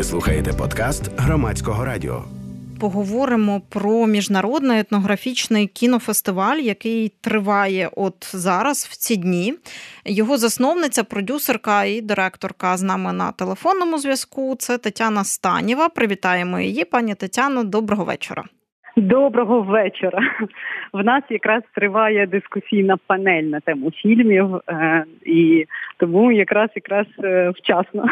Ви слухаєте подкаст громадського радіо. Поговоримо про міжнародний етнографічний кінофестиваль, який триває от зараз в ці дні. Його засновниця, продюсерка і директорка з нами на телефонному зв'язку. Це Тетяна Станєва. Привітаємо її, пані Тетяно. Доброго вечора. Доброго вечора. В нас якраз триває дискусійна панель на тему фільмів, е, і тому якраз якраз е, вчасно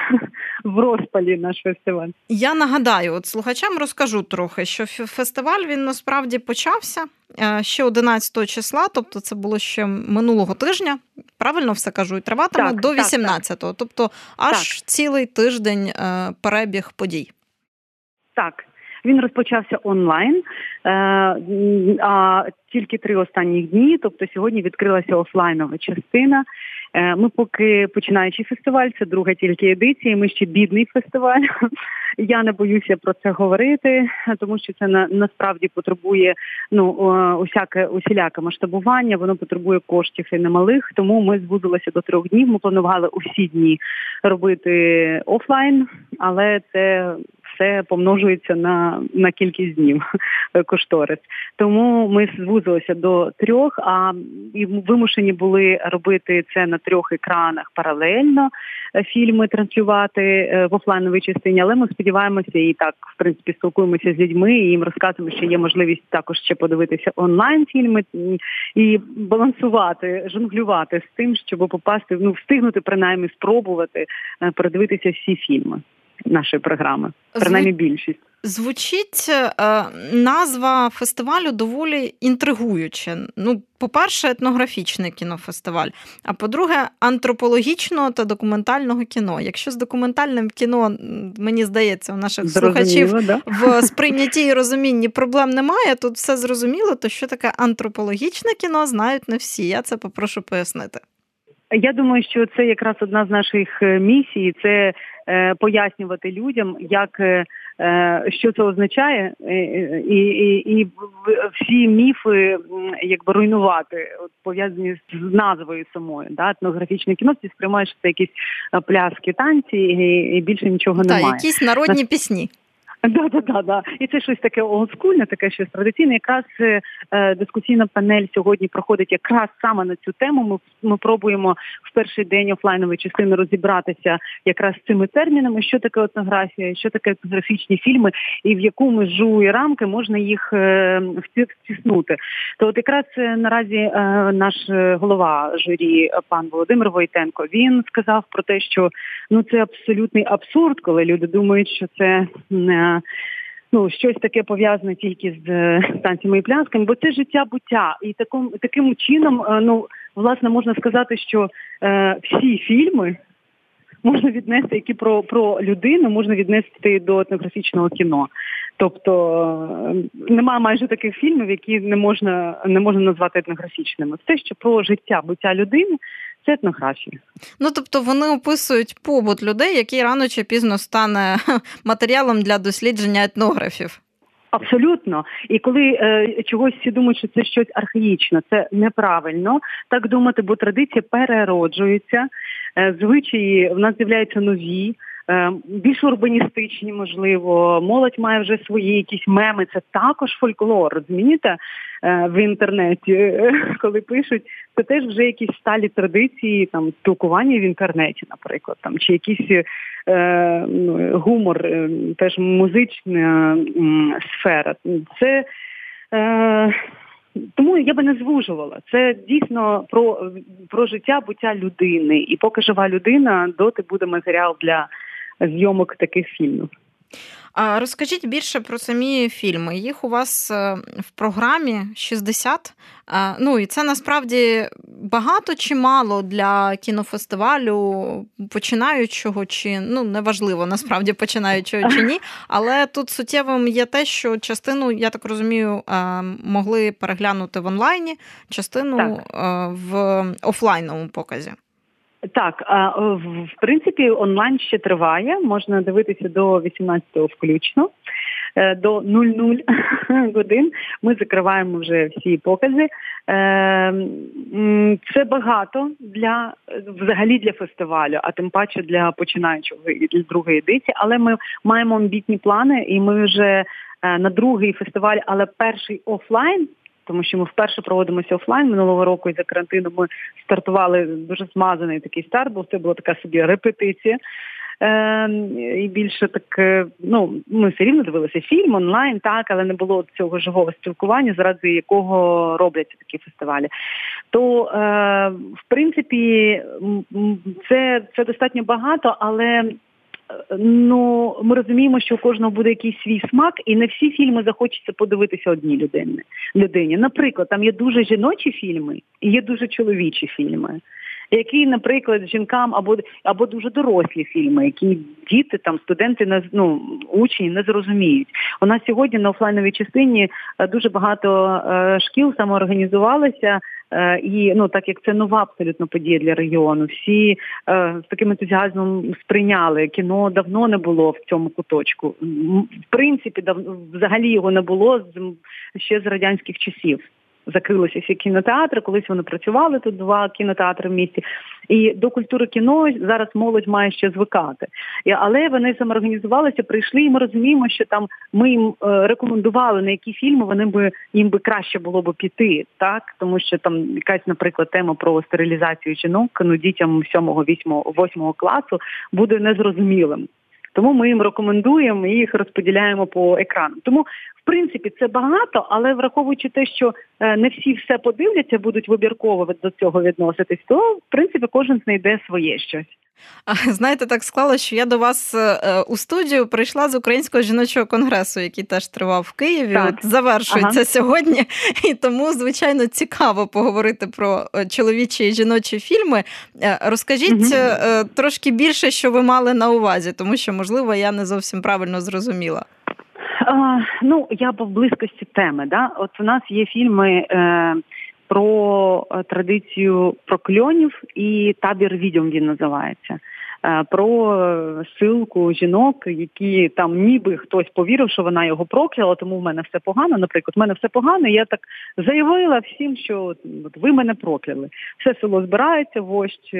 в розпалі наш фестиваль. Я нагадаю, от слухачам розкажу трохи, що фестиваль він насправді почався е, ще 11 числа, тобто це було ще минулого тижня. Правильно все кажу, і триватиме так, до 18-го, тобто аж так. цілий тиждень перебіг подій. Так. Він розпочався онлайн, е, а тільки три останні дні, тобто сьогодні відкрилася офлайнова частина. Е, ми поки починаючи фестиваль, це друга тільки едиція. Ми ще бідний фестиваль. Я не боюся про це говорити, тому що це на насправді потребує ну усяке усіляке масштабування. Воно потребує коштів і немалих. Тому ми звузилися до трьох днів. Ми планували усі дні робити офлайн, але це все помножується на на кількість днів кошторис. Тому ми звузилися до трьох, а і вимушені були робити це на трьох екранах паралельно. Е, фільми транслювати е, в офлайновій частині, але ми сподіваємося і так, в принципі, спілкуємося з людьми і їм розказуємо, що є можливість також ще подивитися онлайн фільми і балансувати, жонглювати з тим, щоб попасти, ну встигнути принаймні спробувати е, передивитися всі фільми нашої програми, принаймні більшість. Звучить е, назва фестивалю доволі інтригуюче. Ну, по-перше, етнографічний кінофестиваль, а по-друге, антропологічного та документального кіно. Якщо з документальним кіно, мені здається, у наших зрозуміло, слухачів да? в сприйнятті і розумінні проблем немає, тут все зрозуміло, то що таке антропологічне кіно, знають не всі. Я це попрошу пояснити. Я думаю, що це якраз одна з наших е, місій. Це Е, пояснювати людям, як е, що це означає, і і, і всі міфи якби руйнувати, от пов'язані з назвою самою. Да? Етнографічне кіно сприймають, що це якісь пляски, танці, і, і більше нічого немає. Так, якісь народні пісні. Да, да, да, да. І це щось таке олдскульне, таке щось традиційне. Якраз е, дискусійна панель сьогодні проходить якраз саме на цю тему. Ми ми пробуємо в перший день офлайнової частини розібратися якраз з цими термінами, що таке етнографія, що таке етнографічні фільми, і в яку межу і рамки можна їх е, втиснути. То от якраз е, наразі е, наш голова журі, пан Володимир Войтенко, він сказав про те, що ну це абсолютний абсурд, коли люди думають, що це не ну щось таке пов'язане тільки з е, і плясками, бо це життя буття, і таким таким чином, е, ну власне можна сказати, що е, всі фільми. Можна віднести, які про про людину можна віднести до етнографічного кіно. Тобто е, немає майже таких фільмів, які не можна не можна назвати етнографічними. Те, що про життя буття людини, це етнографія. Ну тобто вони описують побут людей, який рано чи пізно стане матеріалом для дослідження етнографів. Абсолютно, і коли е, чогось всі думають, що це щось архаїчне, це неправильно так думати, бо традиція перероджується, е, звичаї в нас з'являються нові. Е, більш урбаністичні, можливо, молодь має вже свої якісь меми. Це також фольклор. Розумієте, е, в інтернеті, коли пишуть, це теж вже якісь сталі традиції, там спілкування в інтернеті, наприклад, там чи якісь е, ну, гумор, е, теж музична сфера. Це е, тому я би не звужувала. Це дійсно про про життя буття людини. І поки жива людина, доти буде матеріал для зйомок таких фільмів. А розкажіть більше про самі фільми. Їх у вас е, в програмі 60. Ну і це насправді багато чи мало для кінофестивалю, починаючого чи ну неважливо, насправді починаючого чи ні. Але тут суттєвим є те, що частину, я так розумію, е, могли переглянути в онлайні, частину так. Е, в офлайновому показі. Так, в принципі, онлайн ще триває. Можна дивитися до 18-го включно. Е, до 00 годин ми закриваємо вже всі покази. Е, це багато для взагалі для фестивалю, а тим паче для починаючого і для другої едиції. Але ми маємо амбітні плани, і ми вже е, на другий фестиваль, але перший офлайн тому що ми вперше проводимося офлайн минулого року і за карантину ми стартували дуже змазаний такий старт, бо це була така собі репетиція. Е, І більше так, е, ну ми все рівно дивилися фільм онлайн, так, але не було цього живого спілкування, заради якого робляться такі фестивалі. То е, в принципі це, це достатньо багато, але ну ми розуміємо, що у кожного буде якийсь свій смак, і не всі фільми захочеться подивитися одній людині. людині. Наприклад, там є дуже жіночі фільми і є дуже чоловічі фільми. Які, наприклад, жінкам або або дуже дорослі фільми, які діти там студенти ну, учні не зрозуміють. У нас сьогодні на офлайновій частині е, дуже багато е, шкіл самоорганізувалися Е, і ну так як це нова абсолютно подія для регіону, всі е, з таким ентузіазмом сприйняли кіно давно не було в цьому куточку. В принципі, дав взагалі його не було з ще з радянських часів закрилися всі кінотеатри. Колись вони працювали тут два кінотеатри в місті. І до культури кіно зараз молодь має ще звикати. Але вони самоорганізувалися, прийшли, і ми розуміємо, що там ми їм е, рекомендували на які фільми вони би їм би краще було б піти, так тому що там якась, наприклад, тема про стерилізацію жінок ну дітям 7-8 класу буде незрозумілим. Тому ми їм рекомендуємо і їх розподіляємо по екрану. Тому в принципі це багато, але враховуючи те, що е, не всі все подивляться, будуть вибірково до цього відноситись, то в принципі кожен знайде своє щось. Знаєте, так склалося, що я до вас е, е, у студію прийшла з Українського жіночого конгресу, який теж тривав в Києві. Так. От завершується ага. сьогодні, і тому, звичайно, цікаво поговорити про е, чоловічі і жіночі фільми. Розкажіть угу. трошки більше, що ви мали на увазі, тому що, можливо, я не зовсім правильно зрозуміла. А, Ну, я по близькості теми. Да? От у нас є фільми. Е про е, традицію прокльонів і табір відьом він називається. Е, про силку жінок, які там ніби хтось повірив, що вона його прокляла, тому в мене все погано. Наприклад, в мене все погано. Я так заявила всім, що от, ви мене прокляли. Все село збирається, вождь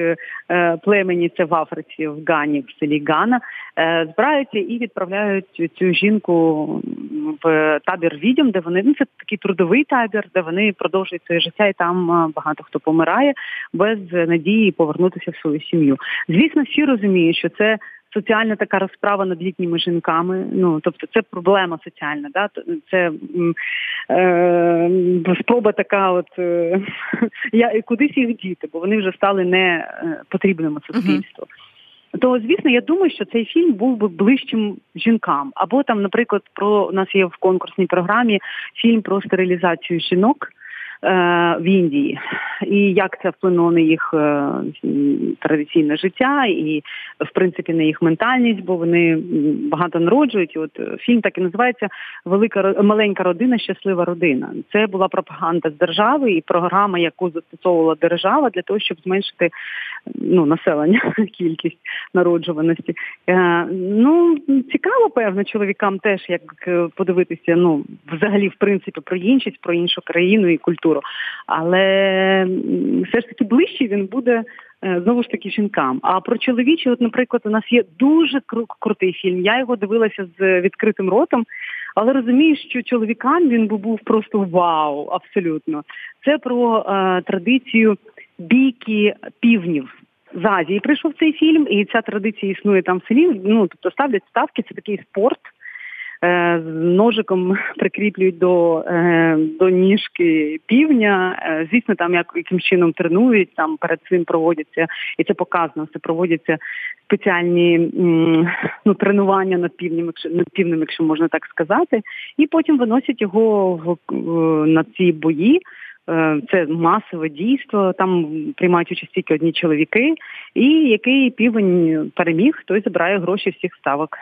е, племені це в Африці, в Гані, в селі Гана, е, збираються і відправляють цю жінку в табір відьом, де вони ну це такий трудовий табір, де вони продовжують своє життя, і там багато хто помирає без надії повернутися в свою сім'ю. Звісно, всі розуміють, що це соціальна така розправа над літніми жінками. Ну тобто це проблема соціальна, да це е, спроба така, от е, я кудись їх діти, бо вони вже стали не е, потрібними суспільству. То звісно, я думаю, що цей фільм був би ближчим жінкам. Або там, наприклад, про у нас є в конкурсній програмі фільм про стерилізацію жінок. Е, в Індії, і як це вплинуло на їх е, традиційне життя, і в принципі на їх ментальність, бо вони багато народжують. І От е, фільм так і називається Велика маленька родина, щаслива родина. Це була пропаганда з держави і програма, яку застосовувала держава для того, щоб зменшити ну населення, кількість народжуваності. Ну цікаво, певно, чоловікам теж як подивитися, ну взагалі в принципі про іншість, про іншу країну і культуру культуру. Але все ж таки ближчий він буде е, знову ж таки жінкам. А про чоловічі, от, наприклад, у нас є дуже кру- крутий фільм. Я його дивилася з відкритим ротом, але розумію, що чоловікам він був просто вау, абсолютно. Це про е, традицію бійки півнів. З Азії прийшов цей фільм, і ця традиція існує там в селі. Ну тобто ставлять ставки, це такий спорт. Е, ножиком прикріплюють до е, до ніжки півня. Е, звісно, там як яким чином тренують, там перед цим проводяться, і це показано. Це проводяться спеціальні ну, тренування над півнем, якщо над півнем, якщо можна так сказати, і потім виносять його в на ці бої. Це масове дійство, там приймають участь тільки одні чоловіки, і який півень переміг, той забирає гроші всіх ставок.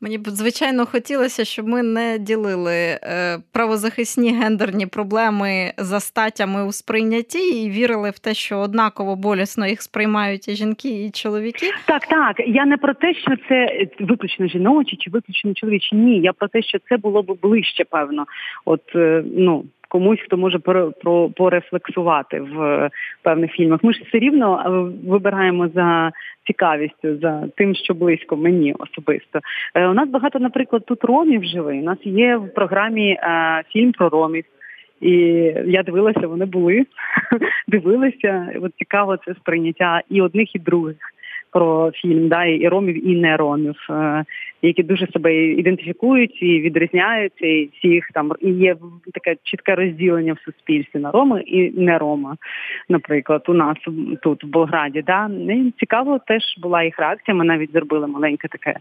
Мені б звичайно хотілося, щоб ми не ділили е, правозахисні гендерні проблеми за статтями у сприйнятті і вірили в те, що однаково болісно їх сприймають і жінки, і чоловіки. Так, так. Я не про те, що це виключно жіночі чи виключно чоловічі. Ні, я про те, що це було б ближче, певно. От е, ну комусь, хто може порефлексувати в певних фільмах. Ми ж все рівно е, вибираємо за цікавістю, за тим, що близько мені особисто. Е, у нас багато, наприклад, тут ромів живий. У нас є в програмі е, фільм про ромів. І я дивилася, вони були, дивилися. От цікаво це сприйняття і одних, і других про фільм, да, і ромів, і не ромів, е, які дуже себе ідентифікують і відрізняються, і всіх там і є таке чітке розділення в суспільстві на роми і не рома. Наприклад, у нас тут в Болграді. Да. Цікаво теж була їх реакція. Ми навіть зробили маленьке таке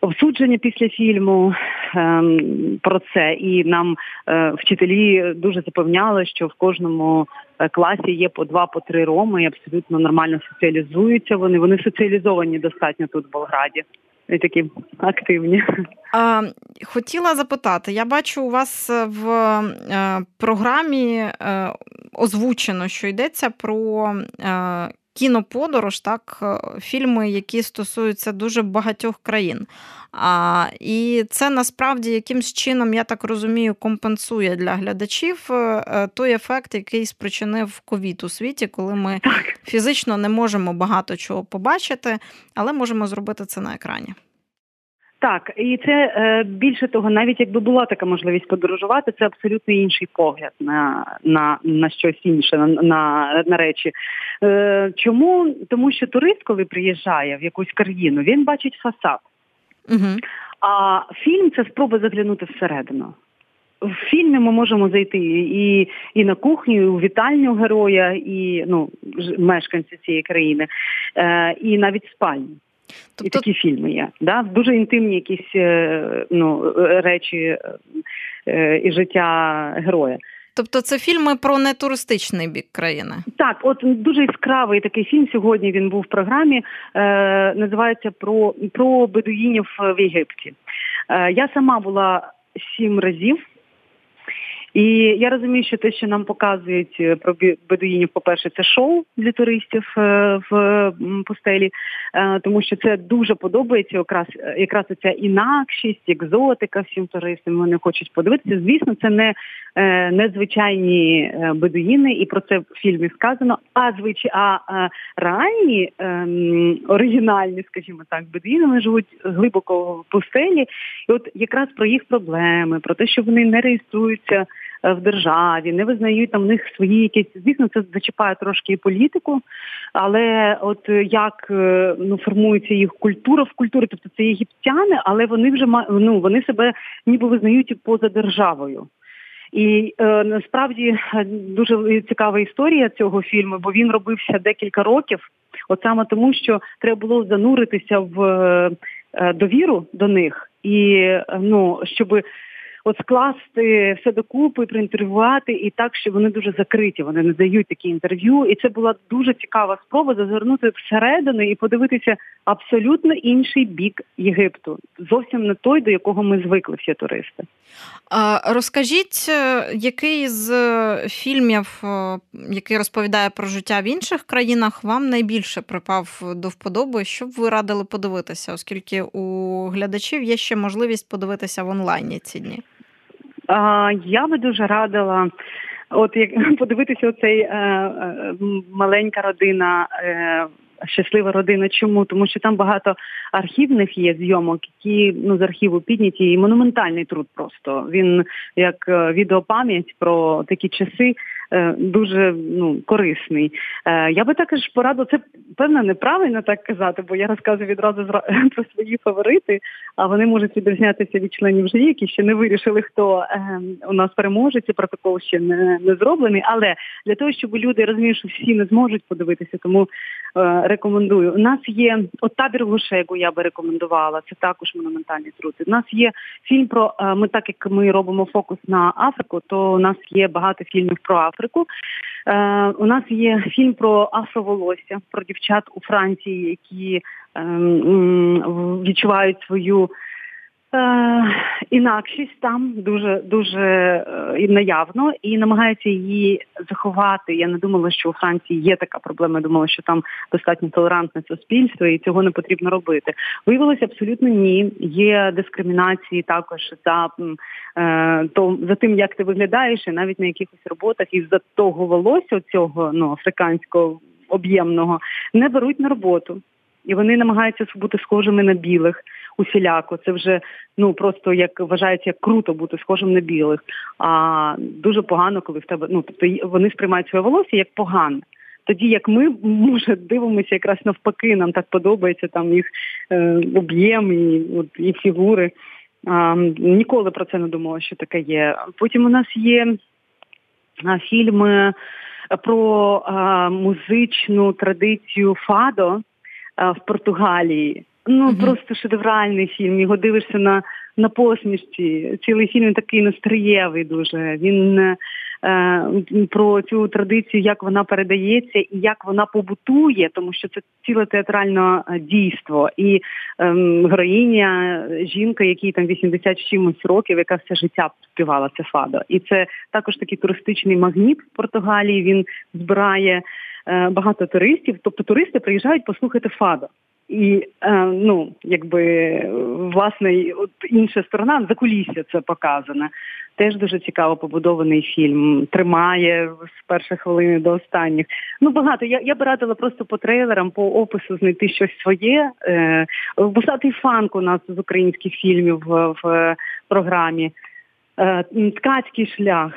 обсудження після фільму ем, про це, і нам е, вчителі дуже запевняли, що в кожному класі є по два, по три роми, і абсолютно нормально соціалізуються. Вони вони соціалізовані достатньо тут в Болграді. І такі активні. А, Хотіла запитати, я бачу у вас в е, програмі е, озвучено, що йдеться про е, кіноподорож, так, е, фільми, які стосуються дуже багатьох країн. А, І це насправді якимсь чином, я так розумію, компенсує для глядачів е, той ефект, який спричинив ковід у світі, коли ми фізично не можемо багато чого побачити, але можемо зробити це на екрані. Так, і це е, більше того, навіть якби була така можливість подорожувати, це абсолютно інший погляд на на, на щось інше, на на, на речі. Е, Чому? Тому що турист, коли приїжджає в якусь країну, він бачить фасад. Угу. А фільм це спроба заглянути всередину. В фільмі ми можемо зайти і і на кухню, і у вітальню героя, і ну мешканці цієї країни, е, і навіть спальню. Тобто... І такі фільми є. Да? Дуже інтимні якісь е, ну, речі е, і життя героя. Тобто це фільми про нетуристичний бік країни? Так, от дуже яскравий такий фільм. Сьогодні він був в програмі. Е, Називається про про бедуїнів в Єгипті. Е, Я сама була сім разів. І я розумію, що те, що нам показують е, про бедуїнів, по-перше, це шоу для туристів е, в пустелі, е, тому що це дуже подобається якраз якраз ця інакшість, екзотика всім туристам. Вони хочуть подивитися. Звісно, це не незвичайні бедуїни, і про це в фільмі сказано. А звичай, а реальні ем, оригінальні, скажімо так, бедуїни вони живуть глибоко в пустелі, і от якраз про їх проблеми, про те, що вони не реєструються. Е, в державі, не визнають там в них свої якісь. Звісно, це зачіпає трошки і політику, але от як е, ну формується їх культура в культурі, тобто це єгиптяни, але вони вже ну, вони себе ніби визнають поза державою. І е, насправді дуже цікава історія цього фільму, бо він робився декілька років, от саме тому, що треба було зануритися в е, довіру до них, і ну щоб от скласти все докупи, проінтерв'ювати і так, що вони дуже закриті. Вони не дають такі інтерв'ю. І це була дуже цікава спроба зазирнути всередину і подивитися абсолютно інший бік Єгипту, зовсім не той, до якого ми звикли всі туристи. Розкажіть, е, який з е, фільмів, е, який розповідає про життя в інших країнах, вам найбільше припав до вподоби, що б ви радили подивитися, оскільки у глядачів є ще можливість подивитися в онлайні ці дні? Я би дуже радила. От як подивитися оцей е, е, маленька родина, е, щаслива родина. Чому? Тому що там багато архівних є зйомок, які ну з архіву підняті, і монументальний труд. Просто він як е, відеопам'ять про такі часи. Е, дуже ну корисний. Е, я би також порадила, це певно неправильно так казати, бо я розказую відразу про свої фаворити, а вони можуть відрізнятися від членів журі, які ще не вирішили, хто е, у нас переможе. Цей протокол ще не, не зроблений. Але для того, щоб люди розуміли, що всі не зможуть подивитися, тому рекомендую. У нас є от табір Гушегу, я би рекомендувала. Це також монументальний труд. У нас є фільм про ми, так як ми робимо фокус на Африку, то у нас є багато фільмів про Африку. Африку. Е, У нас є фільм про афроволосся, про дівчат у Франції, які е, відчувають свою інакшість там дуже дуже е, наявно і намагаються її заховати. Я не думала, що у Франції є така проблема. Я думала, що там достатньо толерантне суспільство і цього не потрібно робити. Виявилося абсолютно ні. Є дискримінації також за е, то за тим, як ти виглядаєш, і навіть на якихось роботах із за того волосся цього ну африканського об'ємного не беруть на роботу. І вони намагаються бути схожими на білих усіляко. Це вже ну просто як вважається як круто бути схожим на білих. А дуже погано, коли в тебе ну тобто вони сприймають своє волосся як погане. Тоді як ми може дивимося якраз навпаки, нам так подобається там їх е, об'єм і от і фігури. А, Ніколи про це не думала, що таке є. Потім у нас є фільми про а, музичну традицію Фадо а, в Португалії. Ну угу. просто шедевральний фільм. Його дивишся на на посмішці. Цілий фільм такий настроєвий. Дуже він е, про цю традицію, як вона передається і як вона побутує, тому що це ціле театральне е, дійство. І е, героїня, жінка, якій там 80 чимось років, яка все життя співала це фадо. І це також такий туристичний магніт в Португалії. Він збирає е, багато туристів. Тобто туристи приїжджають послухати фадо. І е, ну, якби власне, от інша сторона закулісся це показане. Теж дуже цікаво побудований фільм. Тримає з перших хвилини до останніх. Ну багато. Я я б радила просто по трейлерам, по опису знайти щось своє. Е, Бусатий фанк у нас з українських фільмів в, в програмі. Е, Ткацький шлях,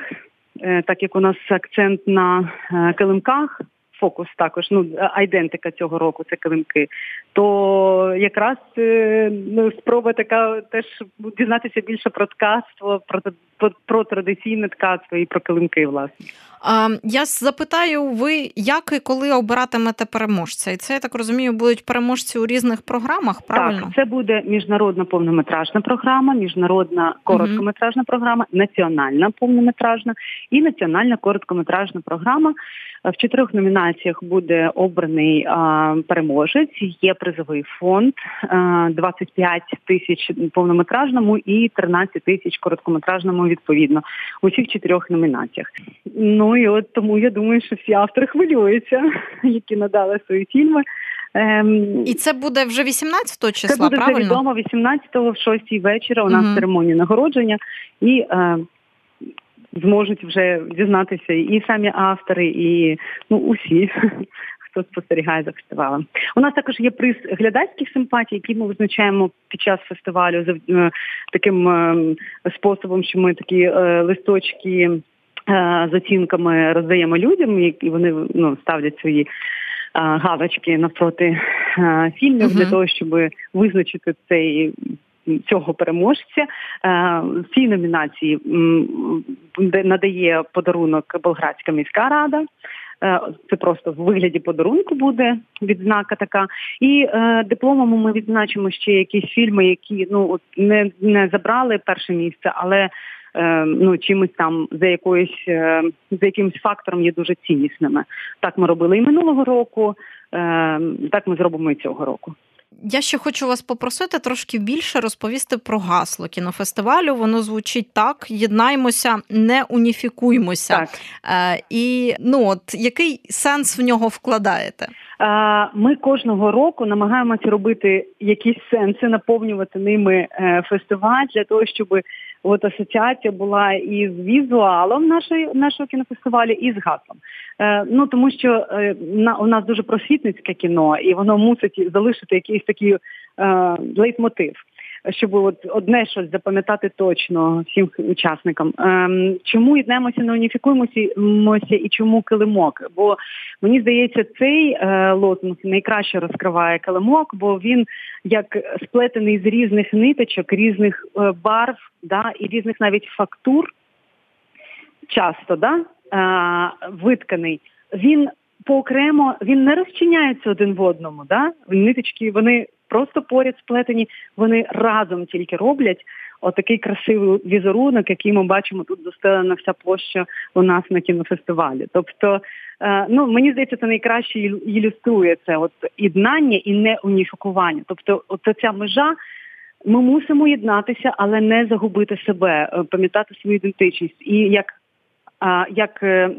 е, так як у нас акцент на е, килимках фокус також, ну айдентика цього року це килимки, то якраз е, ну, спроба така теж дізнатися більше про ткацтво, про про, про традиційне ткацтво і про килимки, власне. А, Я запитаю, ви як і коли обиратимете переможця? І це я так розумію, будуть переможці у різних програмах. Правильно Так, це буде міжнародна повнометражна програма, міжнародна короткометражна програма, національна повнометражна і національна короткометражна програма. В чотирьох номінаціях буде обраний а, переможець. Є призовий фонд а, 25 тисяч повнометражному і 13 тисяч короткометражному відповідно у всіх чотирьох номінаціях. Ну і от тому я думаю, що всі автори хвилюються, які надали свої фільми. Ем, І це буде вже 18-го числа, Це буде правильно? Відомо 18-го в 6-й вечора. У нас угу. церемонія нагородження і. Е, зможуть вже дізнатися і самі автори, і ну усі, хто спостерігає за фестивалем. У нас також є приз глядацьких симпатій, які ми визначаємо під час фестивалю за е, таким е, способом, що ми такі е, листочки з оцінками роздаємо людям, і вони ну ціставлять свої. Галочки навпроти фільмів uh-huh. для того, щоб визначити цей цього переможця. В цій номінації надає подарунок Болградська міська рада. Е, це просто в вигляді подарунку буде відзнака така. І е, дипломами ми відзначимо ще якісь фільми, які ну не не забрали перше місце, але е, ну чимось там за якоюсь е, за якимось фактором є дуже ціннісними. Так ми робили і минулого року, е, так ми зробимо і цього року. Я ще хочу вас попросити трошки більше розповісти про гасло кінофестивалю. Воно звучить так: єднаймося, не уніфікуймося. Так. Е, І ну от який сенс в нього вкладаєте? Ми кожного року намагаємося робити якісь сенси, наповнювати ними е, фестиваль для того, щоб от асоціація була із візуалом нашої нашого кінофестивалю і з гаслом. Е, ну тому що е, у нас дуже просвітницьке кіно, і воно мусить залишити якийсь такий лейтмотив щоб от одне щось запам'ятати точно всім учасникам. Ем, Чому єднаємося, не уніфікуємося і чому килимок? Бо мені здається, цей е, лозунг найкраще розкриває килимок, бо він як сплетений з різних ниточок, різних е, барв, да, і різних навіть фактур, часто да, е, витканий. Він поокремо він не розчиняється один в одному. Да? Ниточки вони просто поряд сплетені, вони разом тільки роблять отакий красивий візерунок, який ми бачимо тут застелена вся площа у нас на кінофестивалі. Тобто, е, ну мені здається, це найкраще ілюструє це от єднання і не уніфікування. Тобто, от ця межа. Ми мусимо єднатися, але не загубити себе, е, пам'ятати свою ідентичність. І як, як е,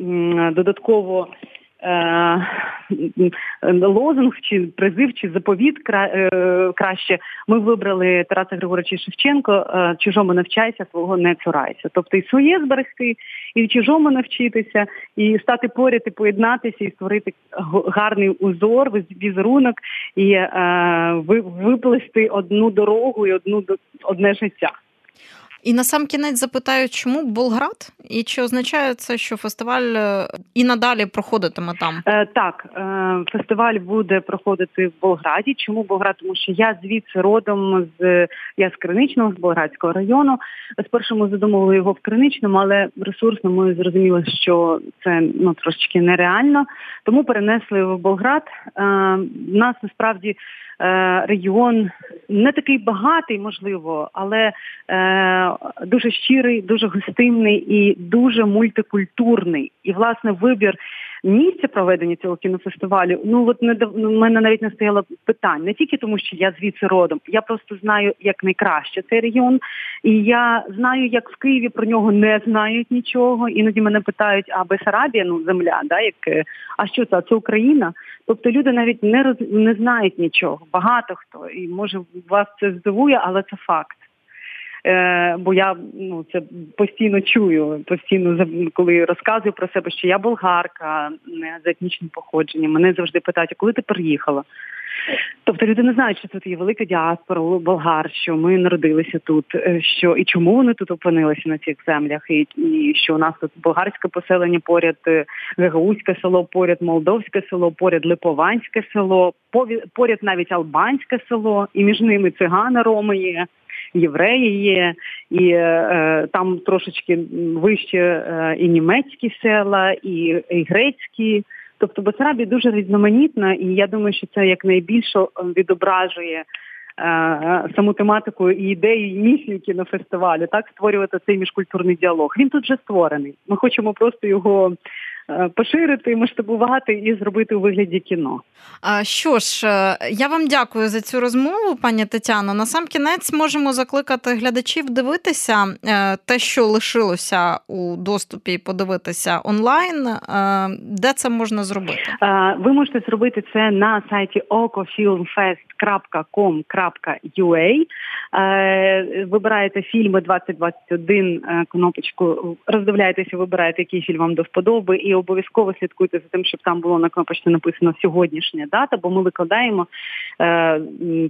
додатково лозунг чи призив, чи заповіт е, краще, ми вибрали Тараса Григоровича Шевченко е, чужому навчайся, свого не цурайся. Тобто і своє зберегти, і в чужому навчитися, і стати поряд, і поєднатися, і створити гарний узор, візерунок, і е, виплести одну дорогу і одну одне життя. І на сам кінець запитаю, чому Болград? І чи означає це, що фестиваль е, і надалі проходитиме там? Е, так, е, фестиваль буде проходити в Болграді. Чому Болград? Тому що я звідси родом з я з Криничного, з Болградського району. Спершу ми задумували його в Криничному, але ресурсно ми зрозуміли, що це ну трошечки нереально. Тому перенесли в Болград. Е, нас насправді регіон не такий багатий, можливо, але е, дуже щирий, дуже гостинний і дуже мультикультурний. І власне вибір місця проведення цього кінофестивалю. Ну от не ну, в мене навіть не стояло питань не тільки тому, що я звідси родом. Я просто знаю як найкраще цей регіон, і я знаю, як в Києві про нього не знають нічого. Іноді мене питають, а Бесарабія, ну земля, да, як е, а що це? Це Україна. Тобто люди навіть не роз не знають нічого. Багато хто і може вас це здивує, але це факт. Е, бо я ну це постійно чую, постійно коли розказую про себе, що я болгарка не за етнічним походженням. Мене завжди питають, а коли ти приїхала? Тобто люди не знають, що тут є велика діаспора болгар, що ми народилися тут, е, що і чому вони тут опинилися на цих землях, і, і що у нас тут болгарське поселення поряд, е, гагаузьке село, поряд молдовське село, поряд липованське село, пові- поряд навіть албанське село, і між ними цигани роми є. Євреї є, і е, там трошечки вище е, і німецькі села, і, і грецькі. Тобто Бесарабія дуже різноманітна, і я думаю, що це якнайбільше відображує е, саму тематику і ідею, і місію кінофестивалю, так створювати цей міжкультурний діалог. Він тут вже створений. Ми хочемо просто його е, поширити, масштабувати і зробити у вигляді кіно. А, Що ж, е, я вам дякую за цю розмову, пані Тетяно. На сам кінець можемо закликати глядачів дивитися е, те, що лишилося у доступі, подивитися онлайн. Е, Де це можна зробити? Е, Ви можете зробити це на сайті okofilmfest.com.ua. Е, Вибираєте фільми 2021 е, кнопочку, роздивляєтеся, вибираєте, який фільм вам до вподоби, і обов'язково слідкуйте за тим, щоб там було на кнопочці написано сьогоднішня дата, бо ми викладаємо е,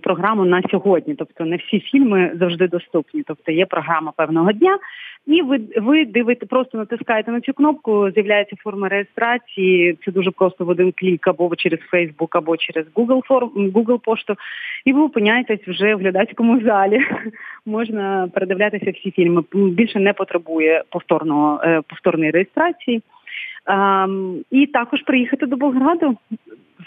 програму на сьогодні. Тобто не всі фільми завжди доступні. Тобто є програма певного дня. І ви ви дивите, просто натискаєте на цю кнопку, з'являється форма реєстрації. Це дуже просто в один клік або через Facebook, або через Google форм Google пошту. І ви опиняєтесь вже в глядацькому залі. Можна передивлятися всі фільми. Більше не потребує повторного е, повторної реєстрації. Ем, і також приїхати до Болграду.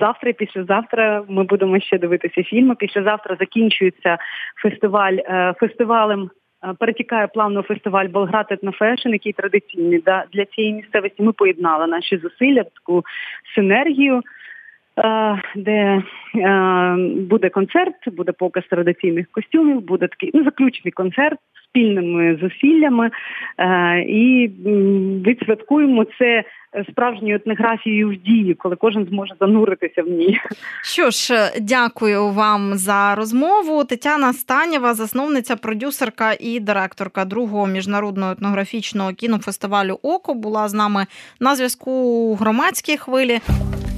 Завтра і післязавтра ми будемо ще дивитися фільми. Післязавтра закінчується фестиваль е, фестивалем. Е, Перетікає плавно фестиваль Болград Етнофешн, який традиційний для цієї місцевості. Ми поєднали наші зусилля таку синергію, де е, буде концерт, буде показ традиційних костюмів, буде такий ну, заключний концерт спільними зусиллями е, і відсвяткуємо це справжньою етнографією в дії, коли кожен зможе зануритися в ній. Що ж, е, дякую вам за розмову. Тетяна Станєва, засновниця, продюсерка і директорка другого міжнародного етнографічного кінофестивалю Око, була з нами на зв'язку у громадській хвилі.